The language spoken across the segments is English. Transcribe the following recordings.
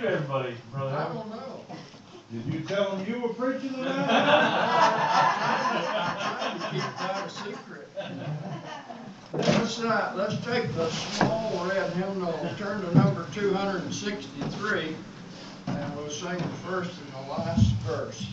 to everybody, brother? I don't know. Did you tell them you were preaching tonight? To keep that a secret. Let's, uh, let's take the small red hymnal, turn to number two hundred and sixty-three, and we'll sing the first and the last verse.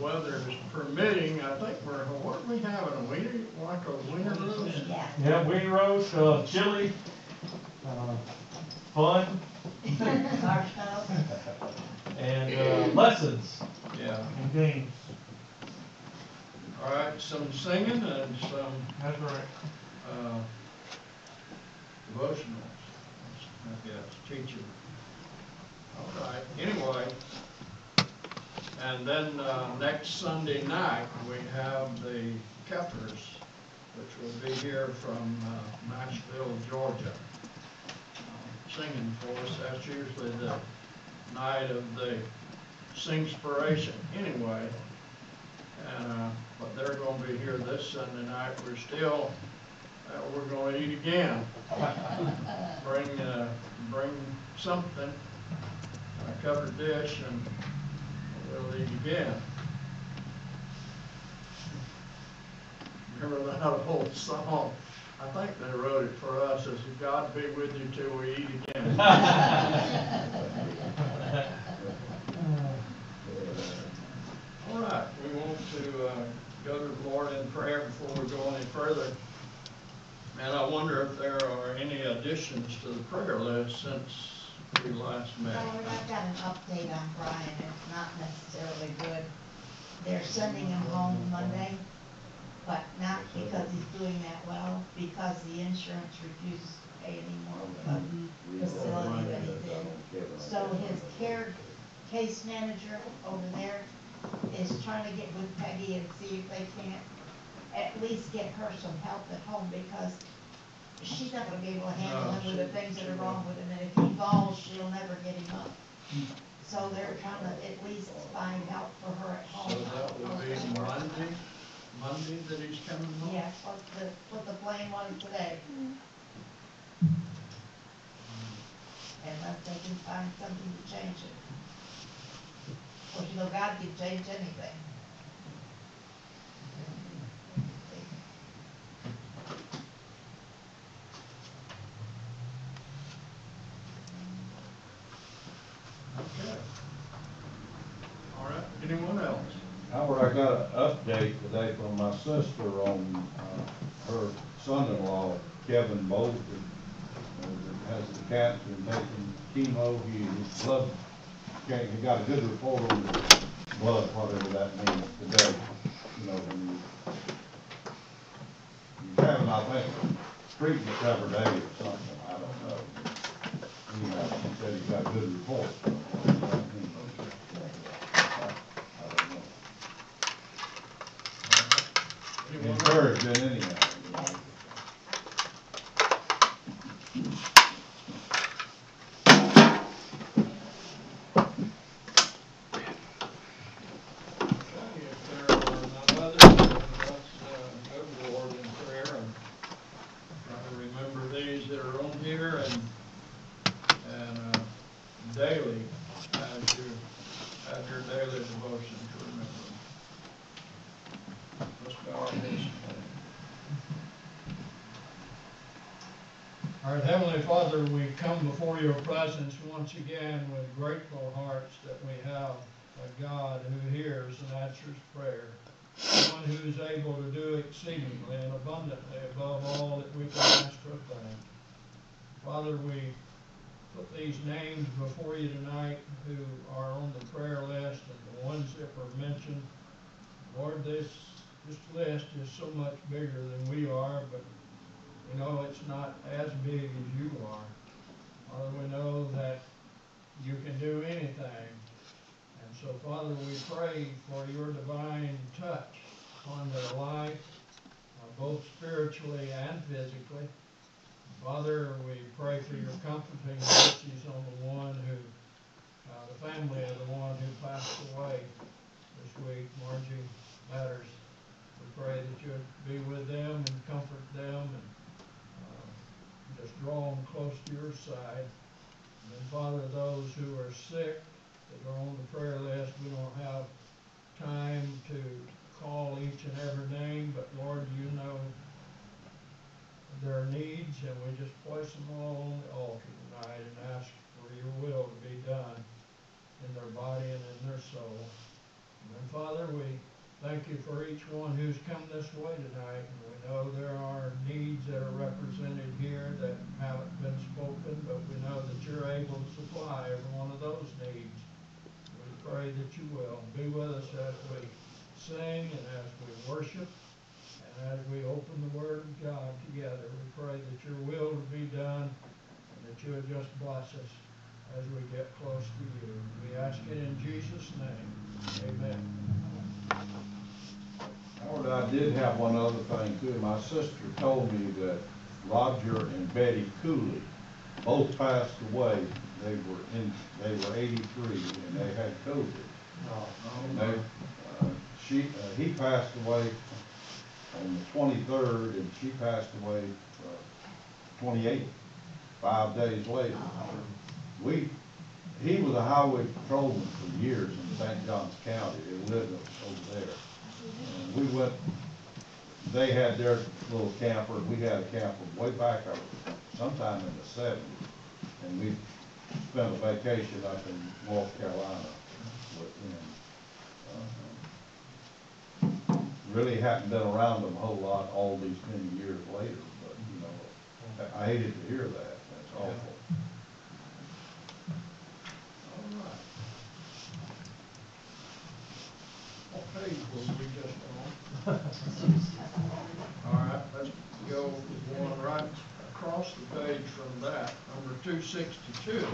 Weather is permitting, I think we're, what are we having, a winter, like a winter roast? Yeah. Yeah, wing roast, uh, chili, uh, fun, Marshmallow. and, uh, lessons Yeah, and games. all right, some singing and some That's right. uh, devotionals, I guess, teaching. All right, anyway. And then, uh, next Sunday night, we have the Keppers, which will be here from, uh, Nashville, Georgia. uh, Singing for us, that's usually the night of the Singspiration, anyway. And, uh, but they're gonna be here this Sunday night, we're still, uh, we're gonna eat again. Bring, uh, bring something, a covered dish, and we'll eat again. Remember that old song? I think they wrote it for us, as God be with you till we eat again. All right, we want to uh, go to the Lord in prayer before we go any further. And I wonder if there are any additions to the prayer list since we last met. Howard, I've got an update on Brian, it's not necessarily good. They're sending him home Monday, but not because he's doing that well, because the insurance refuses to pay anymore for the facility that he's in. So his care, case manager over there is trying to get with Peggy and see if they can't at least get her some help at home, because she's not gonna be able to handle No, him with the she- things that are wrong with him, and if he falls, she'll never get him up. So they're trying to at least find help for her at home. So that would be Monday, Monday that he's coming home? Yes, what the, what the plan was today. Unless they can find something to change it. Of course, you know, God can change anything. Okay. All right, anyone else? Howard, I got an update today from my sister on, uh, her son-in-law, Kevin Bolton. uh, Has the cancer and taking chemo, he, his blood, he got a good report on his blood, whatever that means today, you know, when you. He's having, I think, treatment every day or something, I don't know. Anyhow, she said he got a good report. so, I don't know. Anyone else? Encouraging anyhow, you know. Okay, if there are none others, then let's, uh, go to the Lord in prayer and try to remember these that are on here and, and, uh, daily, as you have your daily devotion to remember them. Let's bow our heads. All right, Heavenly Father, we come before your presence once again with grateful hearts that we have a God who hears and answers prayer, one who is able to do exceedingly and abundantly above all that we can ask or think. Father, we put these names before you tonight who are on the prayer list and the ones that were mentioned. Lord, this, this list is so much bigger than we are, but you know it's not as big as you are. Father, we know that you can do anything. And so, Father, we pray for your divine touch on their life, uh, both spiritually and physically. Father, we pray for your comforting mercies on the one who, uh, the family of the one who passed away this week, Margie Matters. We pray that you'd be with them and comfort them and uh, just draw them close to your side. And Father, those who are sick, that are on the prayer list, we don't have time to call each and every name, but Lord, you know their needs, and we just place them all on the altar tonight and ask for your will to be done in their body and in their soul. And Father, we thank you for each one who's come this way tonight, we know there are needs that are represented here that haven't been spoken, but we know that you're able to supply every one of those needs. We pray that you will be with us as we sing and as we worship, and as we open the Word of God together. We pray that your will to be done, and that you would just bless us as we get close to you. We ask it in Jesus' name. Amen. Howard, I did have one other thing too. My sister told me that Roger and Betty Cooley both passed away. They were in, they were eighty-three and they had COVID. And they, uh, she, uh, he passed away on the twenty-third and she passed away, uh, twenty-eighth, five days later. We, he was a highway patrolman for years in St. Johns County. They lived over there. And we went, they had their little camper, we had a camper way back, uh, sometime in the seventies. And we spent a vacation up in North Carolina with them. Uh, Really hadn't been around them a whole lot all these many years later, but, you know, I I hated to hear that, that's awful. All right, let's go one right across the page from that, number 262.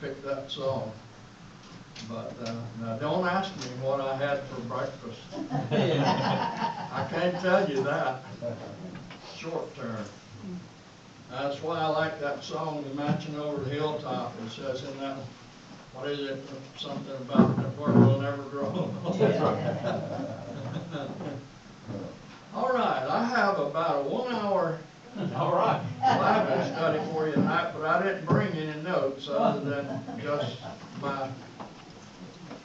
Picked that song. But, uh, now, don't ask me what I had for breakfast. I can't tell you that, short term. That's why I like that song, The Mansion Over the Hilltop, it says in that, what is it, something about the where we'll never grow. All right, I have about a one-hour All right. Bible study for you tonight, but I didn't bring any notes other than just my,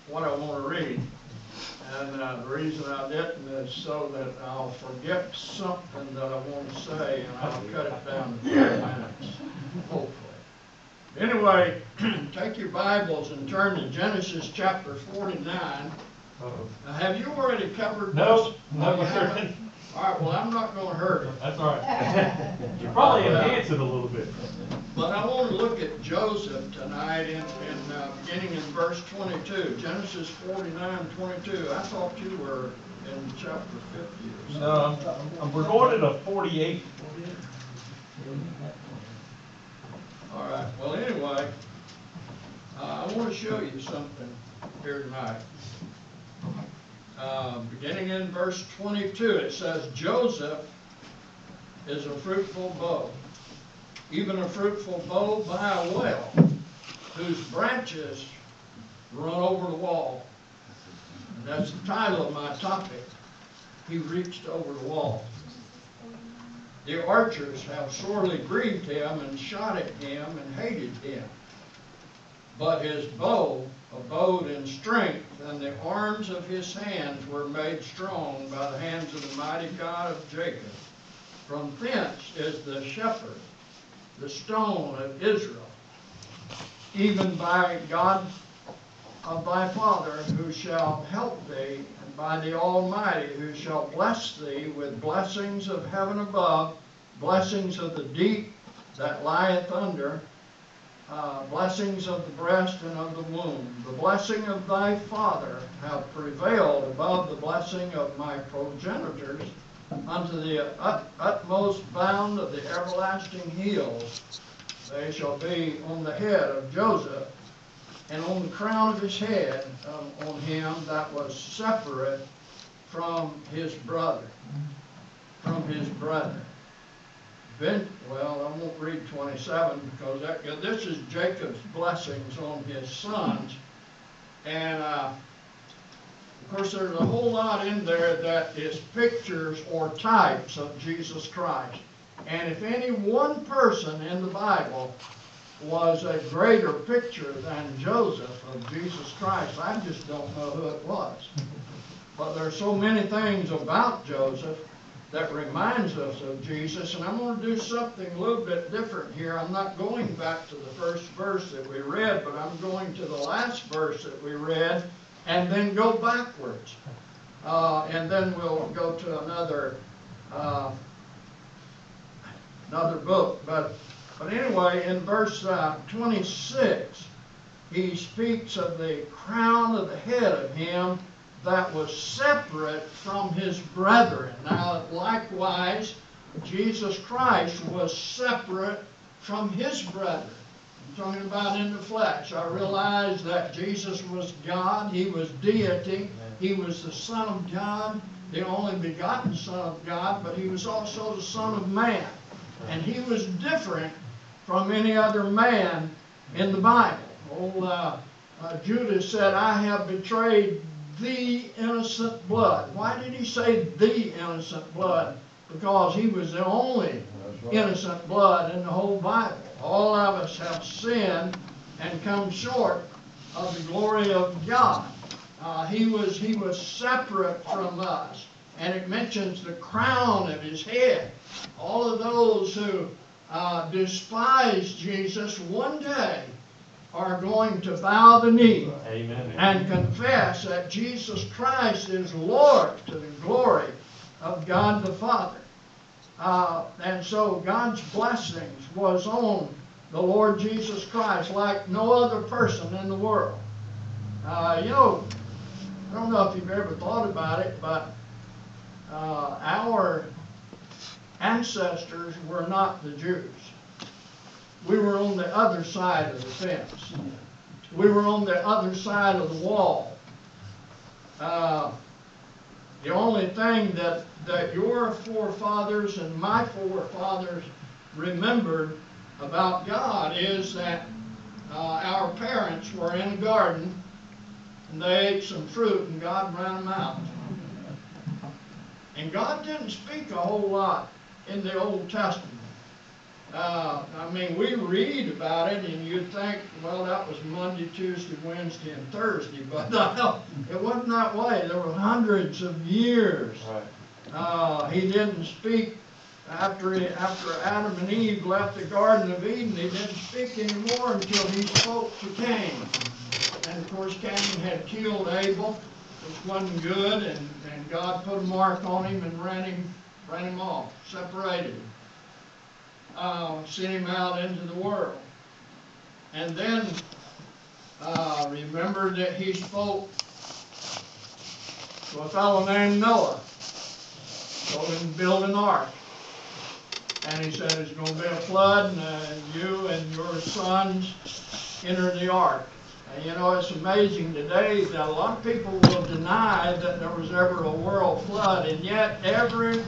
what I want to read. And uh, the reason I didn't is so that I'll forget something that I want to say, and I'll cut it down to five minutes, hopefully. Anyway, take your Bibles and turn to Genesis chapter forty-nine. Uh-oh. Now, have you already covered this? No, Oh, no, you haven't? All right, well, I'm not gonna hurt it. That's all right. You probably enhance it a little bit. But I want to look at Joseph tonight in, in, uh, beginning in verse twenty-two, Genesis forty-nine, twenty-two. I thought you were in chapter fifty or. No, I'm, I'm, we're going to forty-eight. All right, well, anyway, uh, I want to show you something here tonight. Uh, beginning in verse twenty-two, it says, Joseph is a fruitful bough, even a fruitful bough by a well, whose branches run over the wall. And that's the title of my topic. He reached over the wall. The archers have sorely grieved him and shot at him and hated him. But his bow abode in strength, and the arms of his hands were made strong by the hands of the mighty God of Jacob. From thence is the shepherd, the stone of Israel, even by God of thy father, who shall help thee, and by the Almighty, who shall bless thee with blessings of heaven above, blessings of the deep that lieth under, uh, blessings of the breast and of the womb. The blessing of thy father have prevailed above the blessing of my progenitors unto the ut- utmost bound of the everlasting hills. they shall be on the head of Joseph, and on the crown of his head, um, on him that was separate from his brother, from his brother. Well, I won't read twenty-seven because that, this is Jacob's blessings on his sons. And, uh, of course, there's a whole lot in there that is pictures or types of Jesus Christ. And if any one person in the Bible was a greater picture than Joseph of Jesus Christ, I just don't know who it was. But there's so many things about Joseph that reminds us of Jesus, and I'm going to do something a little bit different here. I'm not going back to the first verse that we read, but I'm going to the last verse that we read, and then go backwards. Uh, and then we'll go to another uh, another book. But but anyway, in verse uh, 26, he speaks of the crown of the head of him that was separate from his brethren. Now, likewise, Jesus Christ was separate from his brethren. I'm talking about in the flesh. I realize that Jesus was God, he was deity, he was the Son of God, the only begotten Son of God, but he was also the Son of man. And he was different from any other man in the Bible. Old uh, uh, Judas said, I have betrayed the innocent blood. Why did he say the innocent blood? Because he was the only right. innocent blood in the whole Bible. All of us have sinned and come short of the glory of God. Uh, he was he was separate from us, and it mentions the crown of his head. All of those who uh, despise Jesus one day are going to bow the knee Amen. and confess that Jesus Christ is Lord to the glory of God the Father. Uh, and so God's blessings was on the Lord Jesus Christ like no other person in the world. Uh, you know, I don't know if you've ever thought about it, but uh, our ancestors were not the Jews. We were on the other side of the fence. We were on the other side of the wall. Uh, the only thing that, that your forefathers and my forefathers remembered about God is that uh, our parents were in a garden and they ate some fruit and God ran them out. And God didn't speak a whole lot in the Old Testament. Uh, I mean, we read about it, and you'd think, well, that was Monday, Tuesday, Wednesday, and Thursday, but no, it wasn't that way. There were hundreds of years. Right. Uh, he didn't speak after he, after Adam and Eve left the Garden of Eden. He didn't speak anymore until he spoke to Cain. And of course, Cain had killed Abel, which wasn't good, and, and God put a mark on him and ran him ran him off, separated him uh, sent him out into the world. And then uh, remember that he spoke to a fellow named Noah, told him to build an ark. And he said, There's going to be a flood, and uh, you and your sons enter the ark. And you know, it's amazing today that a lot of people will deny that there was ever a world flood, and yet every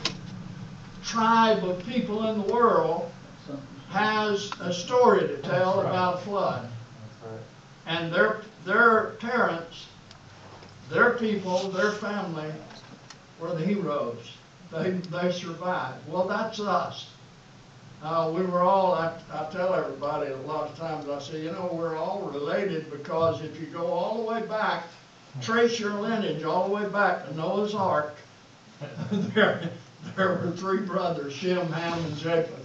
tribe of people in the world has a story to tell right. about a flood. Right. And their, their parents, their people, their family were the heroes. They, they survived. Well, that's us. Uh, we were all, I, I tell everybody a lot of times, I say, you know, we're all related because if you go all the way back, trace your lineage all the way back to Noah's Ark, there, there were three brothers, Shem, Ham, and Japheth.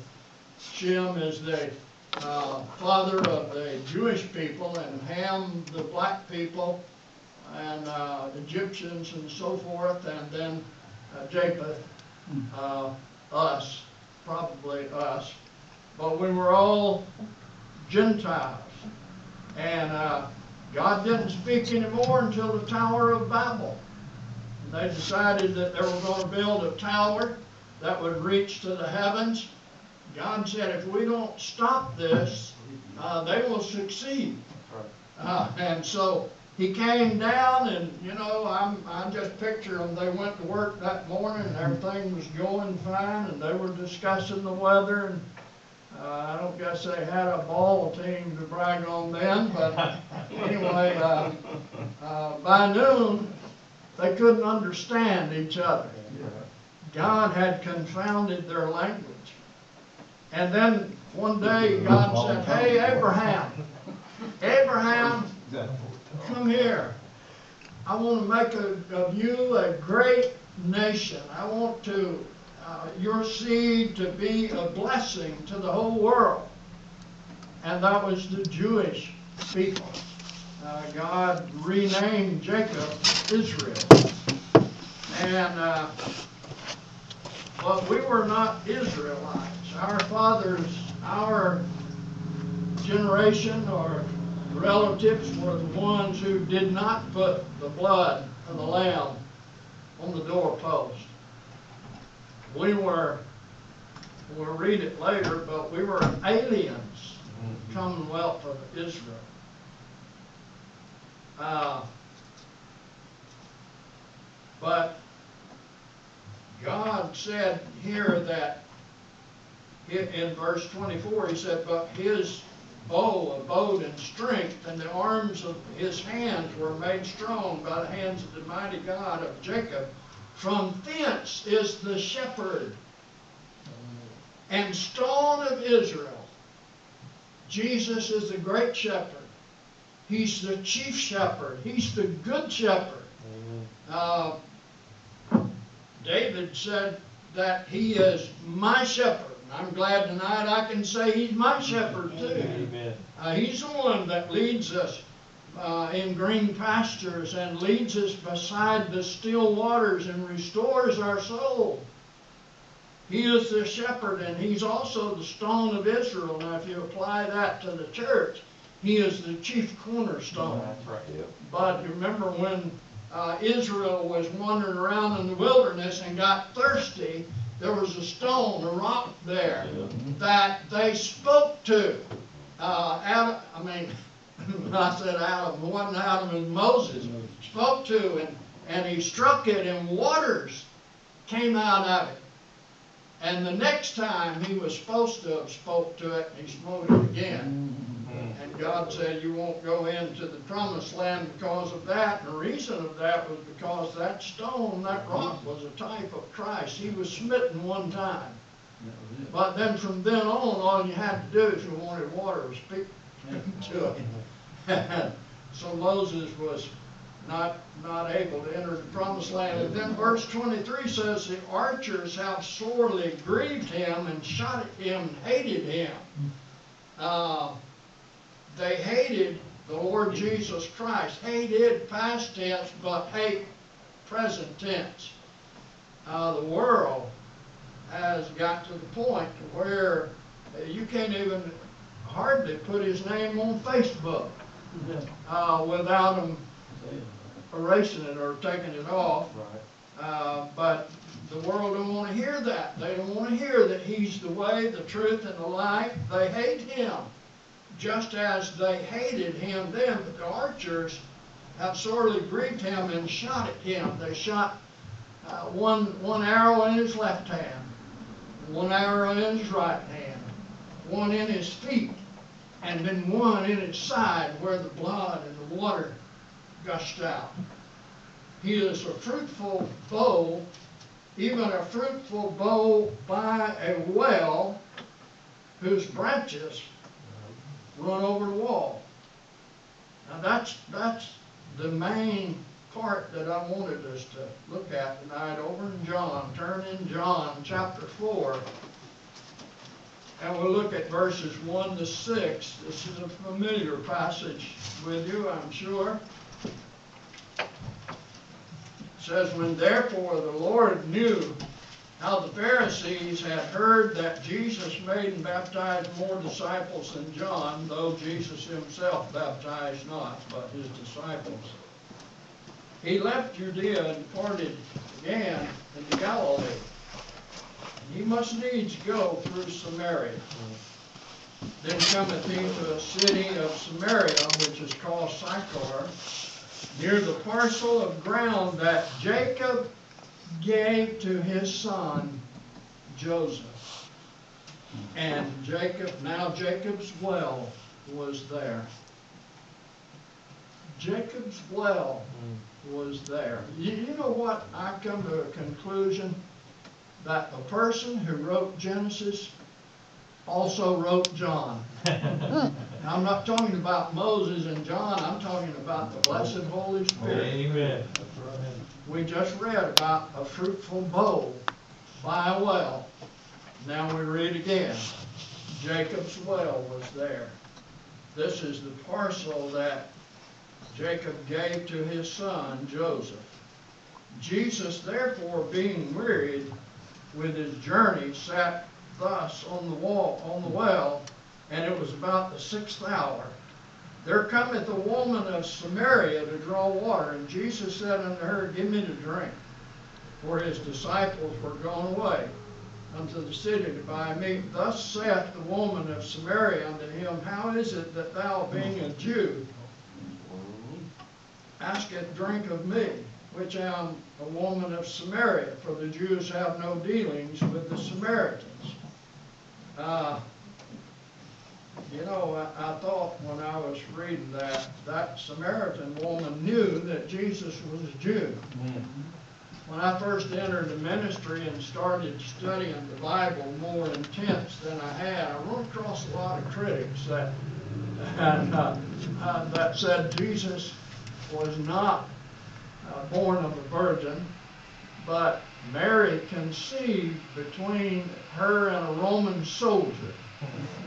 Shem is the uh, father of the Jewish people, and Ham, the black people, and uh, Egyptians and so forth, and then uh, Japheth, uh, us, probably us. But we were all Gentiles. And uh, God didn't speak anymore until the Tower of Babel. They decided that they were going to build a tower that would reach to the heavens God said, if we don't stop this, uh, they will succeed. Uh, and so he came down and, you know, I'm, I just picture them, they went to work that morning and everything was going fine and they were discussing the weather and, uh, I don't guess they had a ball team to brag on then, but anyway, uh, uh, by noon, they couldn't understand each other. God had confounded their language. And then one day God said, hey, Abraham, Abraham, come here. I want to make a- of you a great nation. I want to, uh, your seed to be a blessing to the whole world. And that was the Jewish people. Uh, God renamed Jacob Israel. And, uh, but we were not Israelites. Our fathers, our generation or relatives were the ones who did not put the blood of the lamb on the doorpost. We were, we'll read it later, but we were aliens, the Commonwealth of Israel. Uh, but God said here that in verse 24, he said, But his bow abode in strength, and the arms of his hands were made strong by the hands of the mighty God of Jacob. From thence is the shepherd and stone of Israel. Jesus is the great shepherd. He's the chief shepherd. He's the good shepherd. Uh, David said that he is my shepherd. I'm glad tonight I can say he's my shepherd too. Amen. Uh, he's the one that leads us uh, in green pastures and leads us beside the still waters and restores our soul. He is the shepherd and he's also the stone of Israel. Now, if you apply that to the church, he is the chief cornerstone. That's right. But you remember when uh, Israel was wandering around in the wilderness and got thirsty, there was a stone, a rock there mm-hmm. that they spoke to. Uh, Adam, I mean, I said Adam, it wasn't Adam and Moses mm-hmm. spoke to, and, and he struck it, and waters came out of it. And the next time he was supposed to have spoke to it, he smote it again. Mm-hmm. God said, you won't go into the promised land because of that. And the reason of that was because that stone, that rock was a type of Christ. He was smitten one time. But then from then on, all you had to do if you wanted water was speak to it. So Moses was not, not able to enter the promised land. And then verse twenty-three says, the archers have sorely grieved him and shot at him and hated him. Uh, they hated the Lord Jesus Christ. Hated past tense, but hate present tense. Uh, the world has got to the point where you can't even hardly put his name on Facebook uh, without them erasing it or taking it off. Uh, but the world don't want to hear that. They don't want to hear that he's the way, the truth, and the life. They hate him, just as they hated him then. The archers have sorely grieved him and shot at him. They shot uh, one one arrow in his left hand, one arrow in his right hand, one in his feet, and then one in his side where the blood and the water gushed out. He is a fruitful bough, even a fruitful bough by a well whose branches run over the wall. Now that's, that's the main part that I wanted us to look at tonight over in John. Turn in John chapter four. And we'll look at verses one to six. This is a familiar passage with you, I'm sure. It says, When therefore the Lord knew how the Pharisees had heard that Jesus made and baptized more disciples than John, though Jesus himself baptized not, but his disciples. He left Judea and departed again into Galilee. He must needs go through Samaria. Then cometh he to a city of Samaria, which is called Sychar, near the parcel of ground that Jacob gave to his son Joseph. And Jacob, now Jacob's well was there. Jacob's well was there. You, you know what? I come to a conclusion that the person who wrote Genesis also wrote John. I'm not talking about Moses and John, I'm talking about the blessed Holy Spirit. Amen. We just read about a fruitful bowl by a well. Now we read again. Jacob's well was there. This is the parcel that Jacob gave to his son Joseph. Jesus, therefore, being wearied with his journey, sat thus on the wall, on the well, and it was about the sixth hour. There cometh a woman of Samaria to draw water, and Jesus said unto her, Give me to drink. For his disciples were gone away unto the city to buy meat. Thus saith the woman of Samaria unto him, How is it that thou, being a Jew, asketh drink of me, which am a woman of Samaria? For the Jews have no dealings with the Samaritans. Uh, you know, I, I thought when I was reading that, that Samaritan woman knew that Jesus was a Jew. When I first entered the ministry and started studying the Bible more intense than I had, I run across a lot of critics that, and, uh, uh, that said Jesus was not uh, born of a virgin, but Mary conceived between her and a Roman soldier.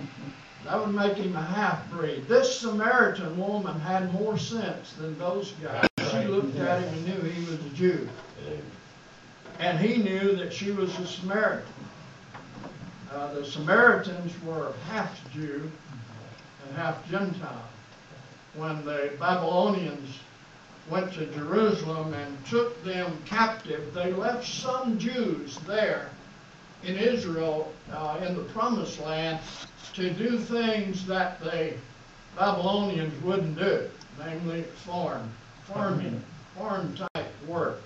That would make him a half-breed. This Samaritan woman had more sense than those guys. She looked at him and knew he was a Jew. And he knew that she was a Samaritan. Uh, the Samaritans were half Jew and half Gentile. When the Babylonians went to Jerusalem and took them captive, they left some Jews there in Israel, uh, in the promised land, to do things that the Babylonians wouldn't do, namely farm, farming, farm type work.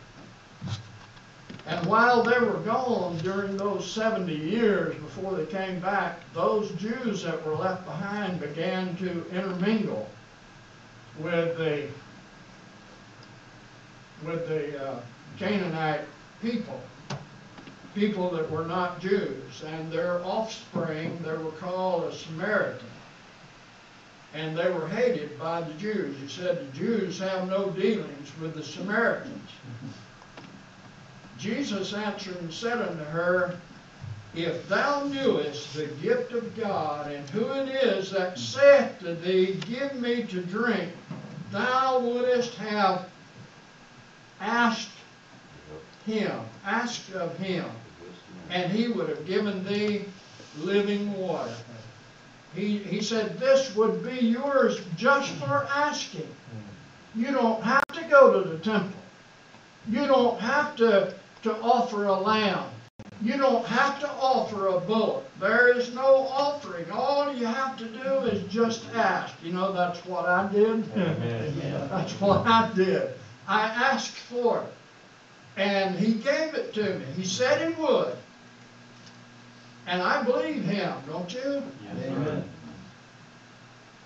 And while they were gone during those 70 years before they came back, those Jews that were left behind began to intermingle with the with the uh, Canaanite people, people that were not Jews, and their offspring, they were called a Samaritan. And they were hated by the Jews. He said the Jews have no dealings with the Samaritans. Jesus answered and said unto her, If thou knewest the gift of God, and who it is that saith to thee, Give me to drink, thou wouldest have asked him, asked of him, and he would have given thee living water. He, he said, This would be yours just for asking. You don't have to go to the temple. You don't have to, to offer a lamb. You don't have to offer a bullock. There is no offering. All you have to do is just ask. You know, that's what I did. That's what I did. I asked for it. And he gave it to me. He said he would. And I believe him, don't you? Yes, Amen.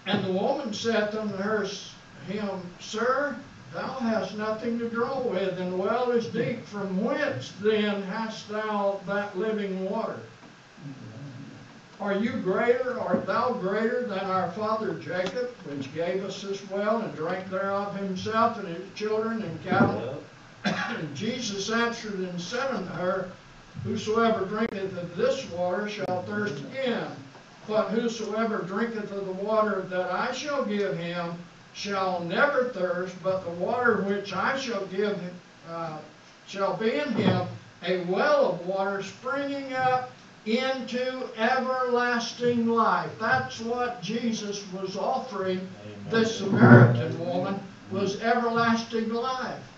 And the woman said unto her, him, Sir, thou hast nothing to draw with, and the well is deep. From whence then hast thou that living water? Are you greater, art thou greater than our father Jacob, which gave us this well, and drank thereof himself and his children and cattle? And Jesus answered and said unto her, Whosoever drinketh of this water shall thirst again. But whosoever drinketh of the water that I shall give him shall never thirst, but the water which I shall give uh, shall be in him a well of water springing up into everlasting life. That's what Jesus was offering this Samaritan woman was everlasting life.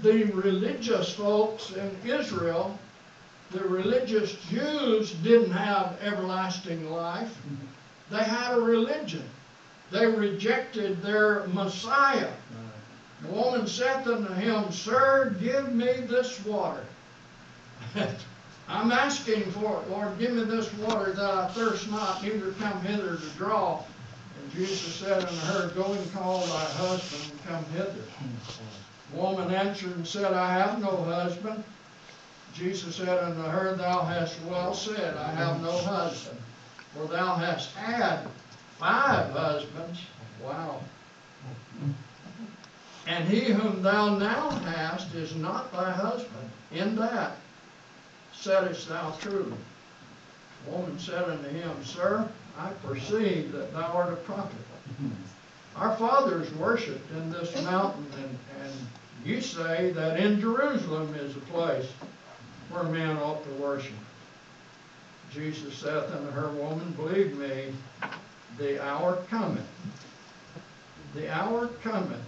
The religious folks in Israel the religious Jews didn't have everlasting life. They had a religion. They rejected their Messiah. The woman said unto him, Sir, give me this water. I'm asking for it, Lord, give me this water that I thirst not, neither come hither to draw. And Jesus said unto her, Go and call thy husband and come hither. Woman answered and said, I have no husband. Jesus said unto her, Thou hast well said, I have no husband. For thou hast had five husbands. Wow. And he whom thou now hast is not thy husband. In that saidst thou truly. The woman said unto him, Sir, I perceive that thou art a prophet. Our fathers worshipped in this mountain, and, and you say that in Jerusalem is a place where men ought to worship. Jesus saith unto her, Woman, believe me, the hour cometh. The hour cometh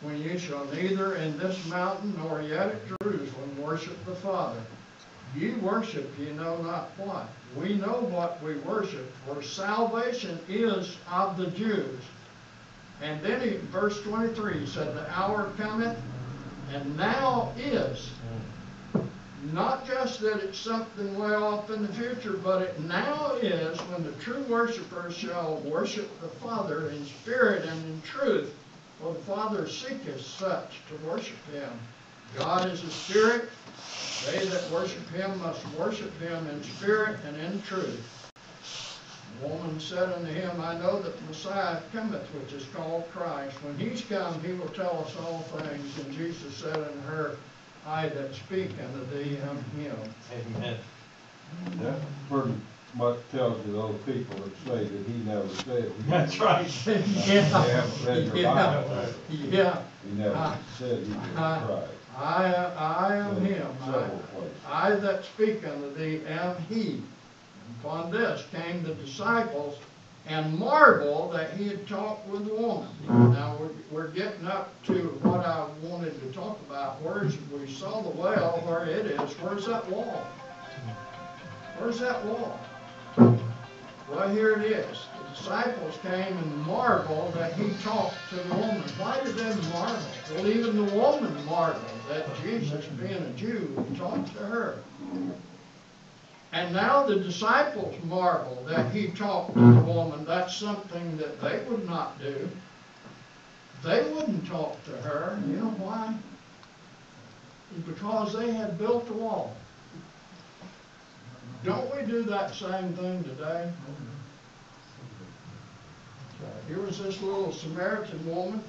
when you shall neither in this mountain nor yet at Jerusalem worship the Father. Ye worship ye know not what. We know what we worship, for salvation is of the Jews. And then in verse 23, he said, The hour cometh, and now is. Not just that it's something way off in the future, but it now is when the true worshipers shall worship the Father in spirit and in truth. For the Father seeketh such to worship him. God is a spirit. They that worship him must worship him in spirit and in truth. The woman said unto him, I know that the Messiah cometh, which is called Christ. When he's come, he will tell us all things. And Jesus said unto her, I that speak unto thee am him. Amen. That pretty much tells you those people that say that he never said. he- That's right. They haven't read their Yeah. Bible. Yeah, He never Uh, said he was uh, Christ. I, I am him. I- I that speak unto thee am he. Upon this came the disciples and marveled that he had talked with the woman. Now, we're, we're getting up to what I wanted to talk about. Where's, we saw the well where it is. Where's that wall? Where's that wall? Well, here it is. The disciples came and marveled that he talked to the woman. Why did they marvel? Well, even the woman marveled that Jesus, being a Jew, talked to her. And now the disciples marvel that he talked to the woman. That's something that they would not do. They wouldn't talk to her. You know why? Because they had built a wall. Don't we do that same thing today? Here was this little Samaritan woman,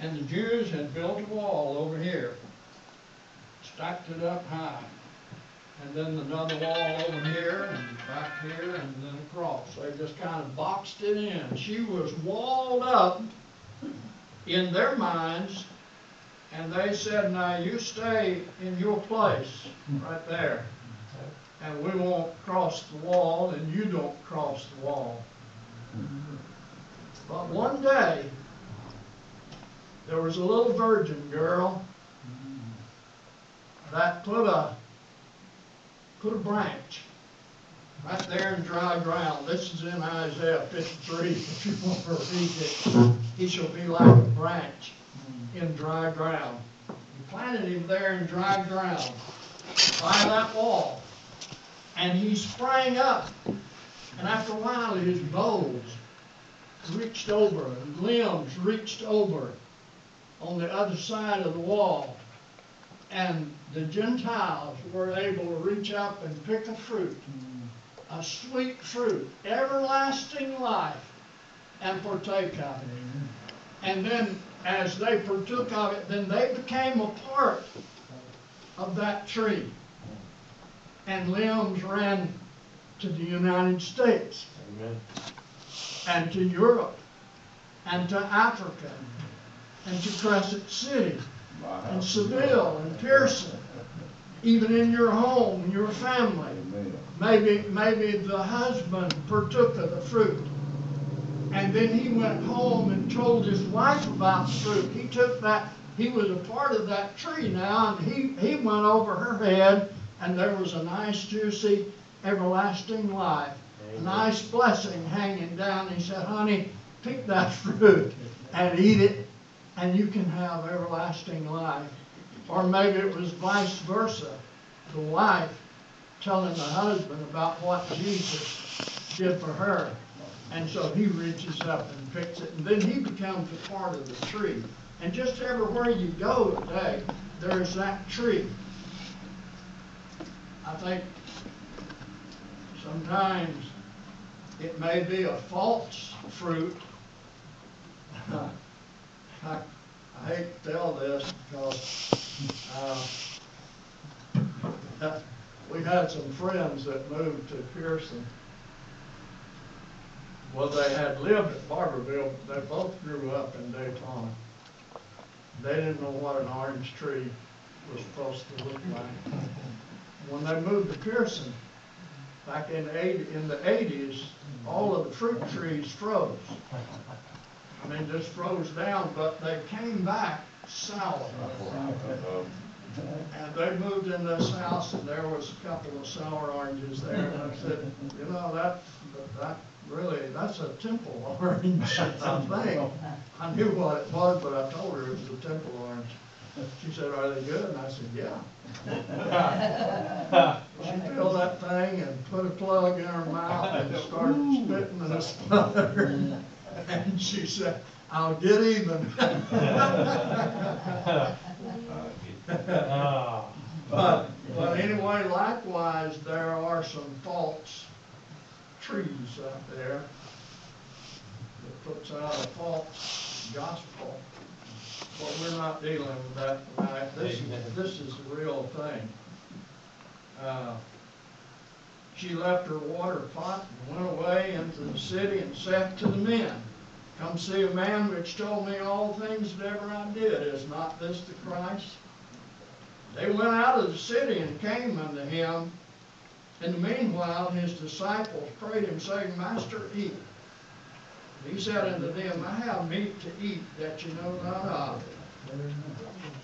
and the Jews had built a wall over here, stacked it up high, and then another wall over here, and back here, and then across. They just kind of boxed it in. She was walled up in their minds, and they said, now you stay in your place, right there and we won't cross the wall, and you don't cross the wall. But one day, there was a little virgin girl that put a put a branch right there in dry ground. This is in Isaiah 53. If you want to read it, he shall be like a branch in dry ground. He planted him there in dry ground by that wall and he sprang up. And after a while, his boughs reached over, and limbs reached over on the other side of the wall. And the Gentiles were able to reach up and pick a fruit, mm-hmm. a sweet fruit, everlasting life, and partake of it. And then, as they partook of it, then they became a part of that tree. And limbs ran to the United States. Amen. and to Europe. And to Africa. And to Crescent City and. Seville and Pierson, even in your home your family. Maybe, maybe the husband partook of the fruit. And then he went home and told his wife about the fruit. He took that he was a part of that tree now, and he, he went over her head, and there was a nice juicy everlasting life, a nice blessing hanging down. He said, honey, pick that fruit and eat it, and you can have everlasting life. Or maybe it was vice versa, the wife telling the husband about what Jesus did for her. And so he reaches up and picks it, and then he becomes a part of the tree. And just everywhere you go today, there's that tree. I think sometimes it may be a false fruit. I, I hate to tell this because, uh, we had some friends that moved to Pierson. Well, they had lived at Barberville, but they both grew up in Daytona. They didn't know what an orange tree was supposed to look like. When they moved to Pierson, back in eighty, in the eighties, all of the fruit trees froze. I mean, just froze down, but they came back sour. And they moved in this house and there was a couple of sour oranges there and I said, you know, that, that really, that's a temple orange, I think. I knew what it was, but I told her it was a temple orange. She said, are they good? And I said, yeah. She filled that thing and put a plug in her mouth and started spitting and spluttering. And she said, I'll get even. But, but anyway, likewise, there are some false trees out there that puts out a false gospel. But we're not dealing with that tonight. This is, this is the real thing. Uh, She left her water pot and went away into the city and said to the men, Come see a man which told me all things that ever I did. Is not this the Christ? They went out of the city and came unto him. In the meanwhile, his disciples prayed him, saying, Master, eat. He said unto them, I have meat to eat that you know not of.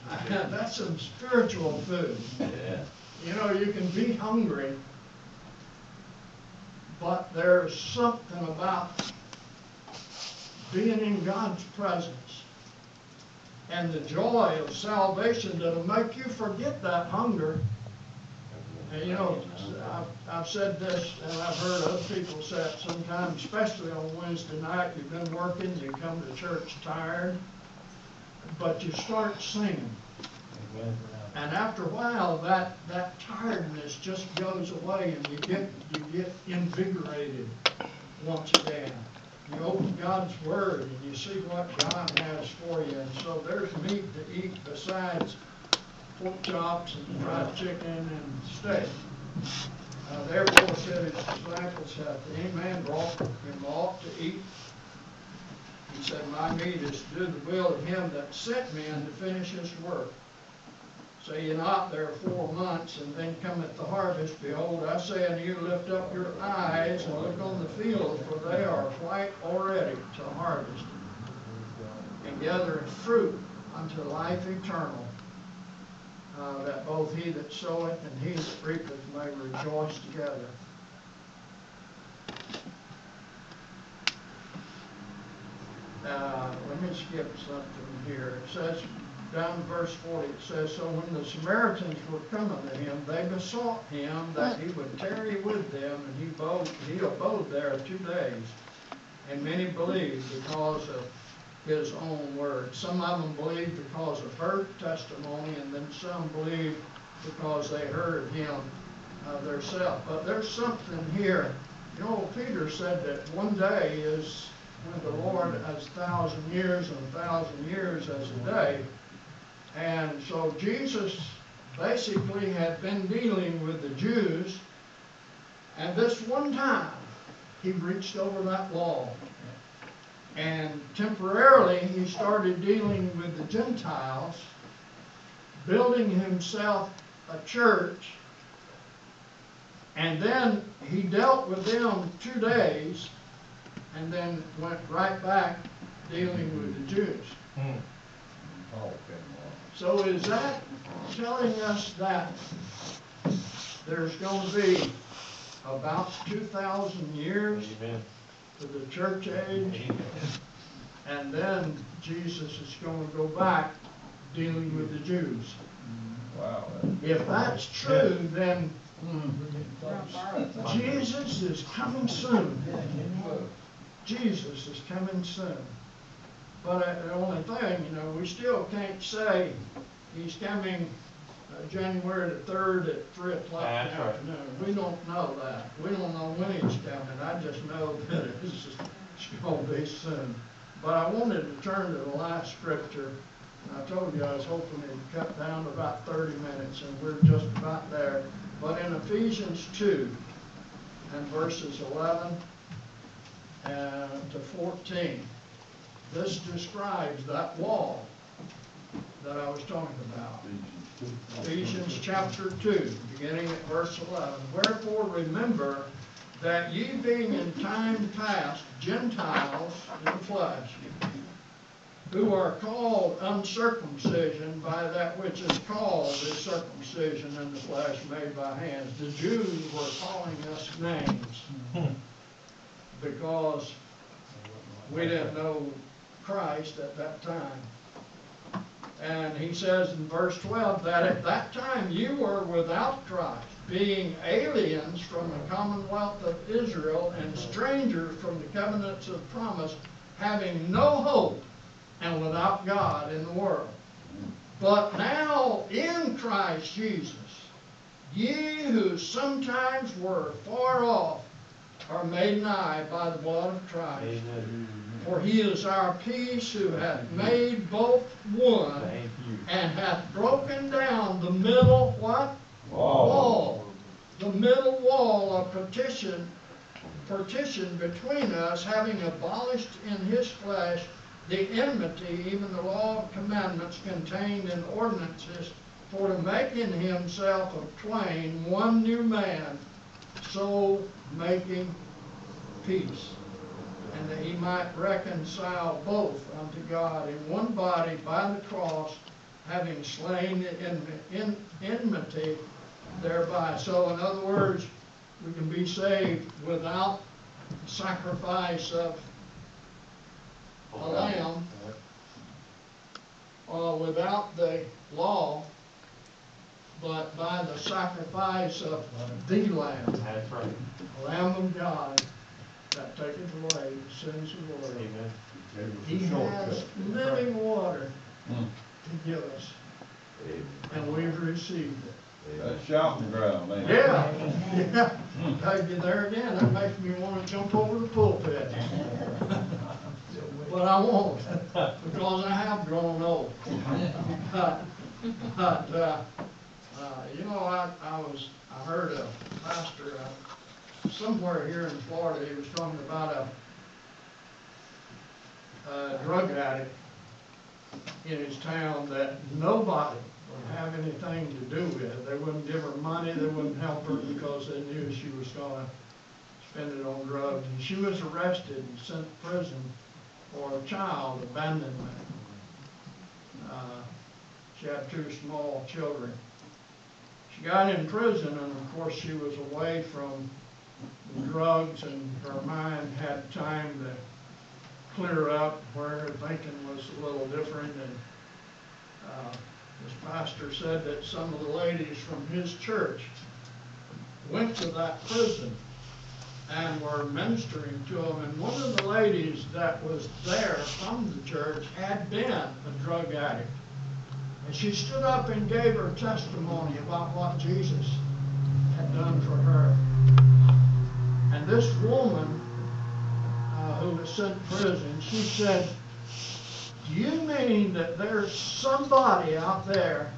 That's some spiritual food. yeah. You know, you can be hungry, but there's something about being in God's presence and the joy of salvation that'll make you forget that hunger. And you know, I've, I've said this, and I've heard other people say it sometimes, especially on Wednesday night, you've been working, you come to church tired, but you start singing. And after a while, that, that tiredness just goes away and you get, you get invigorated once again. You open God's Word and you see what God has for you. And so there's meat to eat besides pork chops and fried chicken and steak. Uh, therefore said his disciples, hath any man brought him aught to eat? He said, My meat is to do the will of him that sent me and to finish his work. Say ye not, there four months, and then cometh the harvest. Behold, I say unto you, lift up your eyes and look on the fields, for they are white already to harvest. And gather fruit unto life eternal, uh, that both he that soweth and he that reapeth may rejoice together. Uh, let me skip something here. It says, down in verse forty, it says, So when the Samaritans were coming to him, they besought him that he would tarry with them, and he abode, he abode there two days. And many believed because of his own word. Some of them believed because of her testimony, and then some believed because they heard him uh, theirself. But there's something here. You know, Peter said that one day is with the Lord as a thousand years, and a thousand years as a day. And so Jesus basically had been dealing with the Jews, and this one time, he reached over that wall. And temporarily, he started dealing with the Gentiles, building himself a church, and then he dealt with them two days, and then went right back dealing with the Jews. Paul came along. So is that telling us that there's gonna be about two thousand years Amen. to the church age? Amen. And then Jesus is gonna go back dealing with the Jews. Wow. If that's true, then We're on borrowed time. Jesus is coming soon. Jesus is coming soon. But uh, the only thing, you know, we still can't say he's coming uh, January the third at three o'clock in That's the right. afternoon. We don't know that. We don't know when he's coming. I just know that it's, it's gonna be soon. But I wanted to turn to the last scripture. And I told you I was hoping to cut down to about thirty minutes, and we're just about there. But in Ephesians two, and verses eleven uh, to fourteen, this describes that wall that I was talking about. Ephesians chapter two, beginning at verse eleven. Wherefore remember that ye being in time past Gentiles in the flesh, who are called uncircumcision by that which is called the circumcision in the flesh made by hands. The Jews were calling us names hmm. because we didn't know Christ at that time. And he says in verse 12 that at that time you were without Christ, being aliens from the commonwealth of Israel and strangers from the covenants of promise, having no hope and without God in the world. But now in Christ Jesus, ye who sometimes were far off are made nigh by the blood of Christ. Amen. For he is our peace who hath made both one and hath broken down the middle, what? Wall. Wall. The middle wall of partition, partition between us, having abolished in his flesh the enmity, even the law of commandments contained in ordinances, for to make in himself of twain one new man, so making peace and that he might reconcile both unto God in one body by the cross, having slain the en- en- enmity thereby. So in other words, we can be saved without sacrifice of oh, a lamb, or without the law, but by the sacrifice of the Lamb, That's right. the Lamb of God, that taketh away the sins of the world. Amen. Gave He has living water Hmm. to give us, and we've received it. That's shouting ground, ain't it? Yeah, yeah. Hey, you there again, that makes me wanna jump over the pulpit. But I won't, because I have grown old. But, but, uh, uh, you know, I, I was, I heard a pastor, uh, somewhere here in Florida, he was talking about a, a drug addict in his town that nobody would have anything to do with. They wouldn't give her money, they wouldn't help her because they knew she was gonna spend it on drugs. And she was arrested and sent to prison for child abandonment. Uh, She had two small children. She got in prison and of course she was away from drugs and her mind had time to clear up where her thinking was a little different and uh, this pastor said that some of the ladies from his church went to that prison and were ministering to him. And one of the ladies that was there from the church had been a drug addict. And she stood up and gave her testimony about what Jesus had done for her. And this woman, uh, who was sent to prison, she said, do you mean that there's somebody out there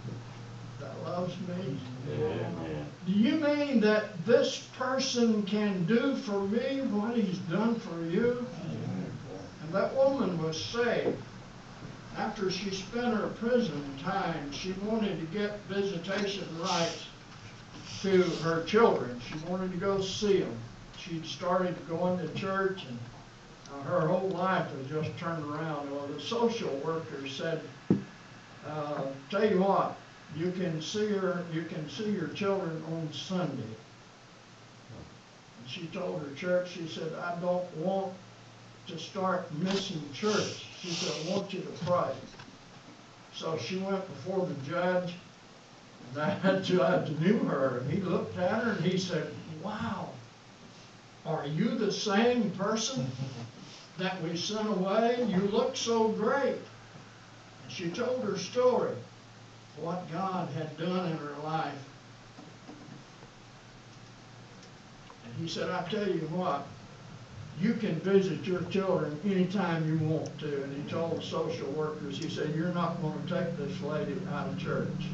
that loves me? Amen. Do you mean that this person can do for me what he's done for you? And that woman was saved. After she spent her prison time, she wanted to get visitation rights to her children. She wanted to go see them. She'd started going to church and uh, her whole life was just turned around. Well, the social worker said, uh, tell you what, you can see her, you can see your children on Sunday. And she told her church, she said, I don't want to start missing church. She said, I want you to pray. So she went before the judge, and that judge knew her, and he looked at her and he said, wow, are you the same person that we sent away? You look so great. And she told her story, what God had done in her life. And he said, I tell you what, you can visit your children anytime you want to. And he told the social workers, he said, you're not gonna take this lady out of church.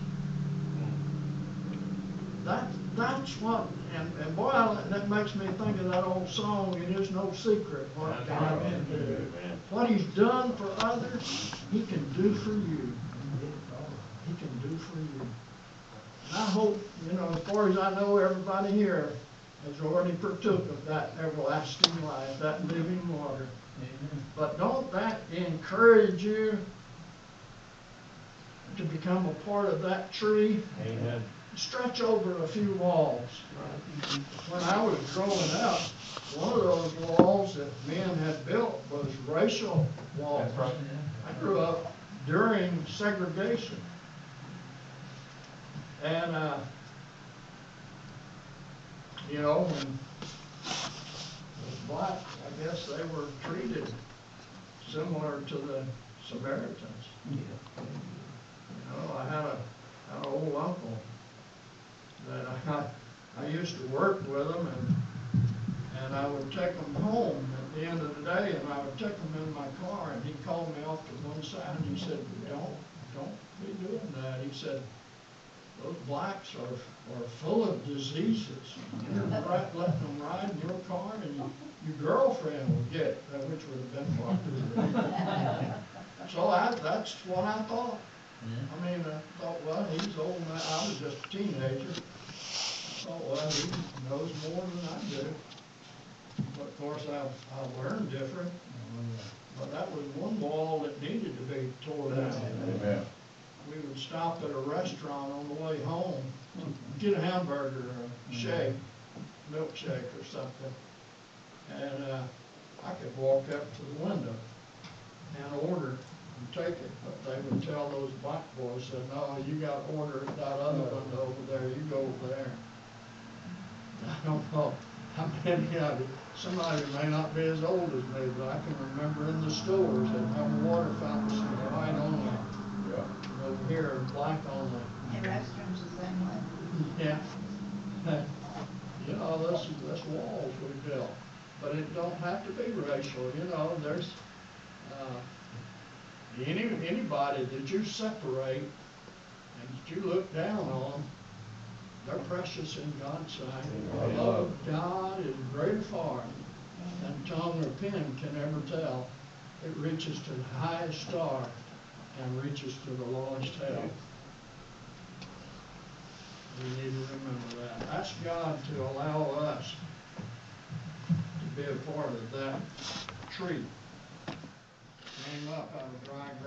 That, that's what, and, and boy, I- that makes me think of that old song, it is no secret what God can do. What he's done for others, he can do for you. He can do for you. And I hope, you know, as far as I know, everybody here has already partook of that everlasting life, that living water. But don't that encourage you to become a part of that tree? Amen. Stretch over a few walls. When I was growing up, one of those walls that men had built was racial walls. Right. I grew up during segregation. And, uh, you know, when the blacks, I guess they were treated similar to the Samaritans. You know, I had a, had an old uncle that I, I used to work with him and, and I would take him home at the end of the day and I would take him in my car and he'd call me off to one side and he said, don't, don't be doing that. He said, those blacks are, are full of diseases. You're right, letting them ride in your car and you- your girlfriend will get, uh, which would have been popular. So I, that's what I thought. I mean, I thought, well, he's old now, I was just a teenager. I thought, well, he knows more than I do. But of course, I've, I've learned different. But that was one wall that needed to be torn down. Amen. We would stop at a restaurant on the way home, get a hamburger or a shake, milkshake or something. And, uh, I could walk up to the window and order and take it, but they would tell those black boys, no, you gotta order at that other window over there, you go over there. I don't know, how many of you, somebody may not be as old as me, but I can remember in the stores, they'd have a water fountain, say white only, Yeah. and over here, black only. The restrooms the same way. Yeah. You know, this, this walls we built, but it don't have to be racial, you know, there's, uh, any, anybody that you separate and that you look down on, they're precious in God's sight. The love of God is greater far than tongue or pen can ever tell. It reaches to the highest star and reaches to the lowest hell. We need to remember that. Ask God to allow us to be a part of that tree. Came up out of dry ground.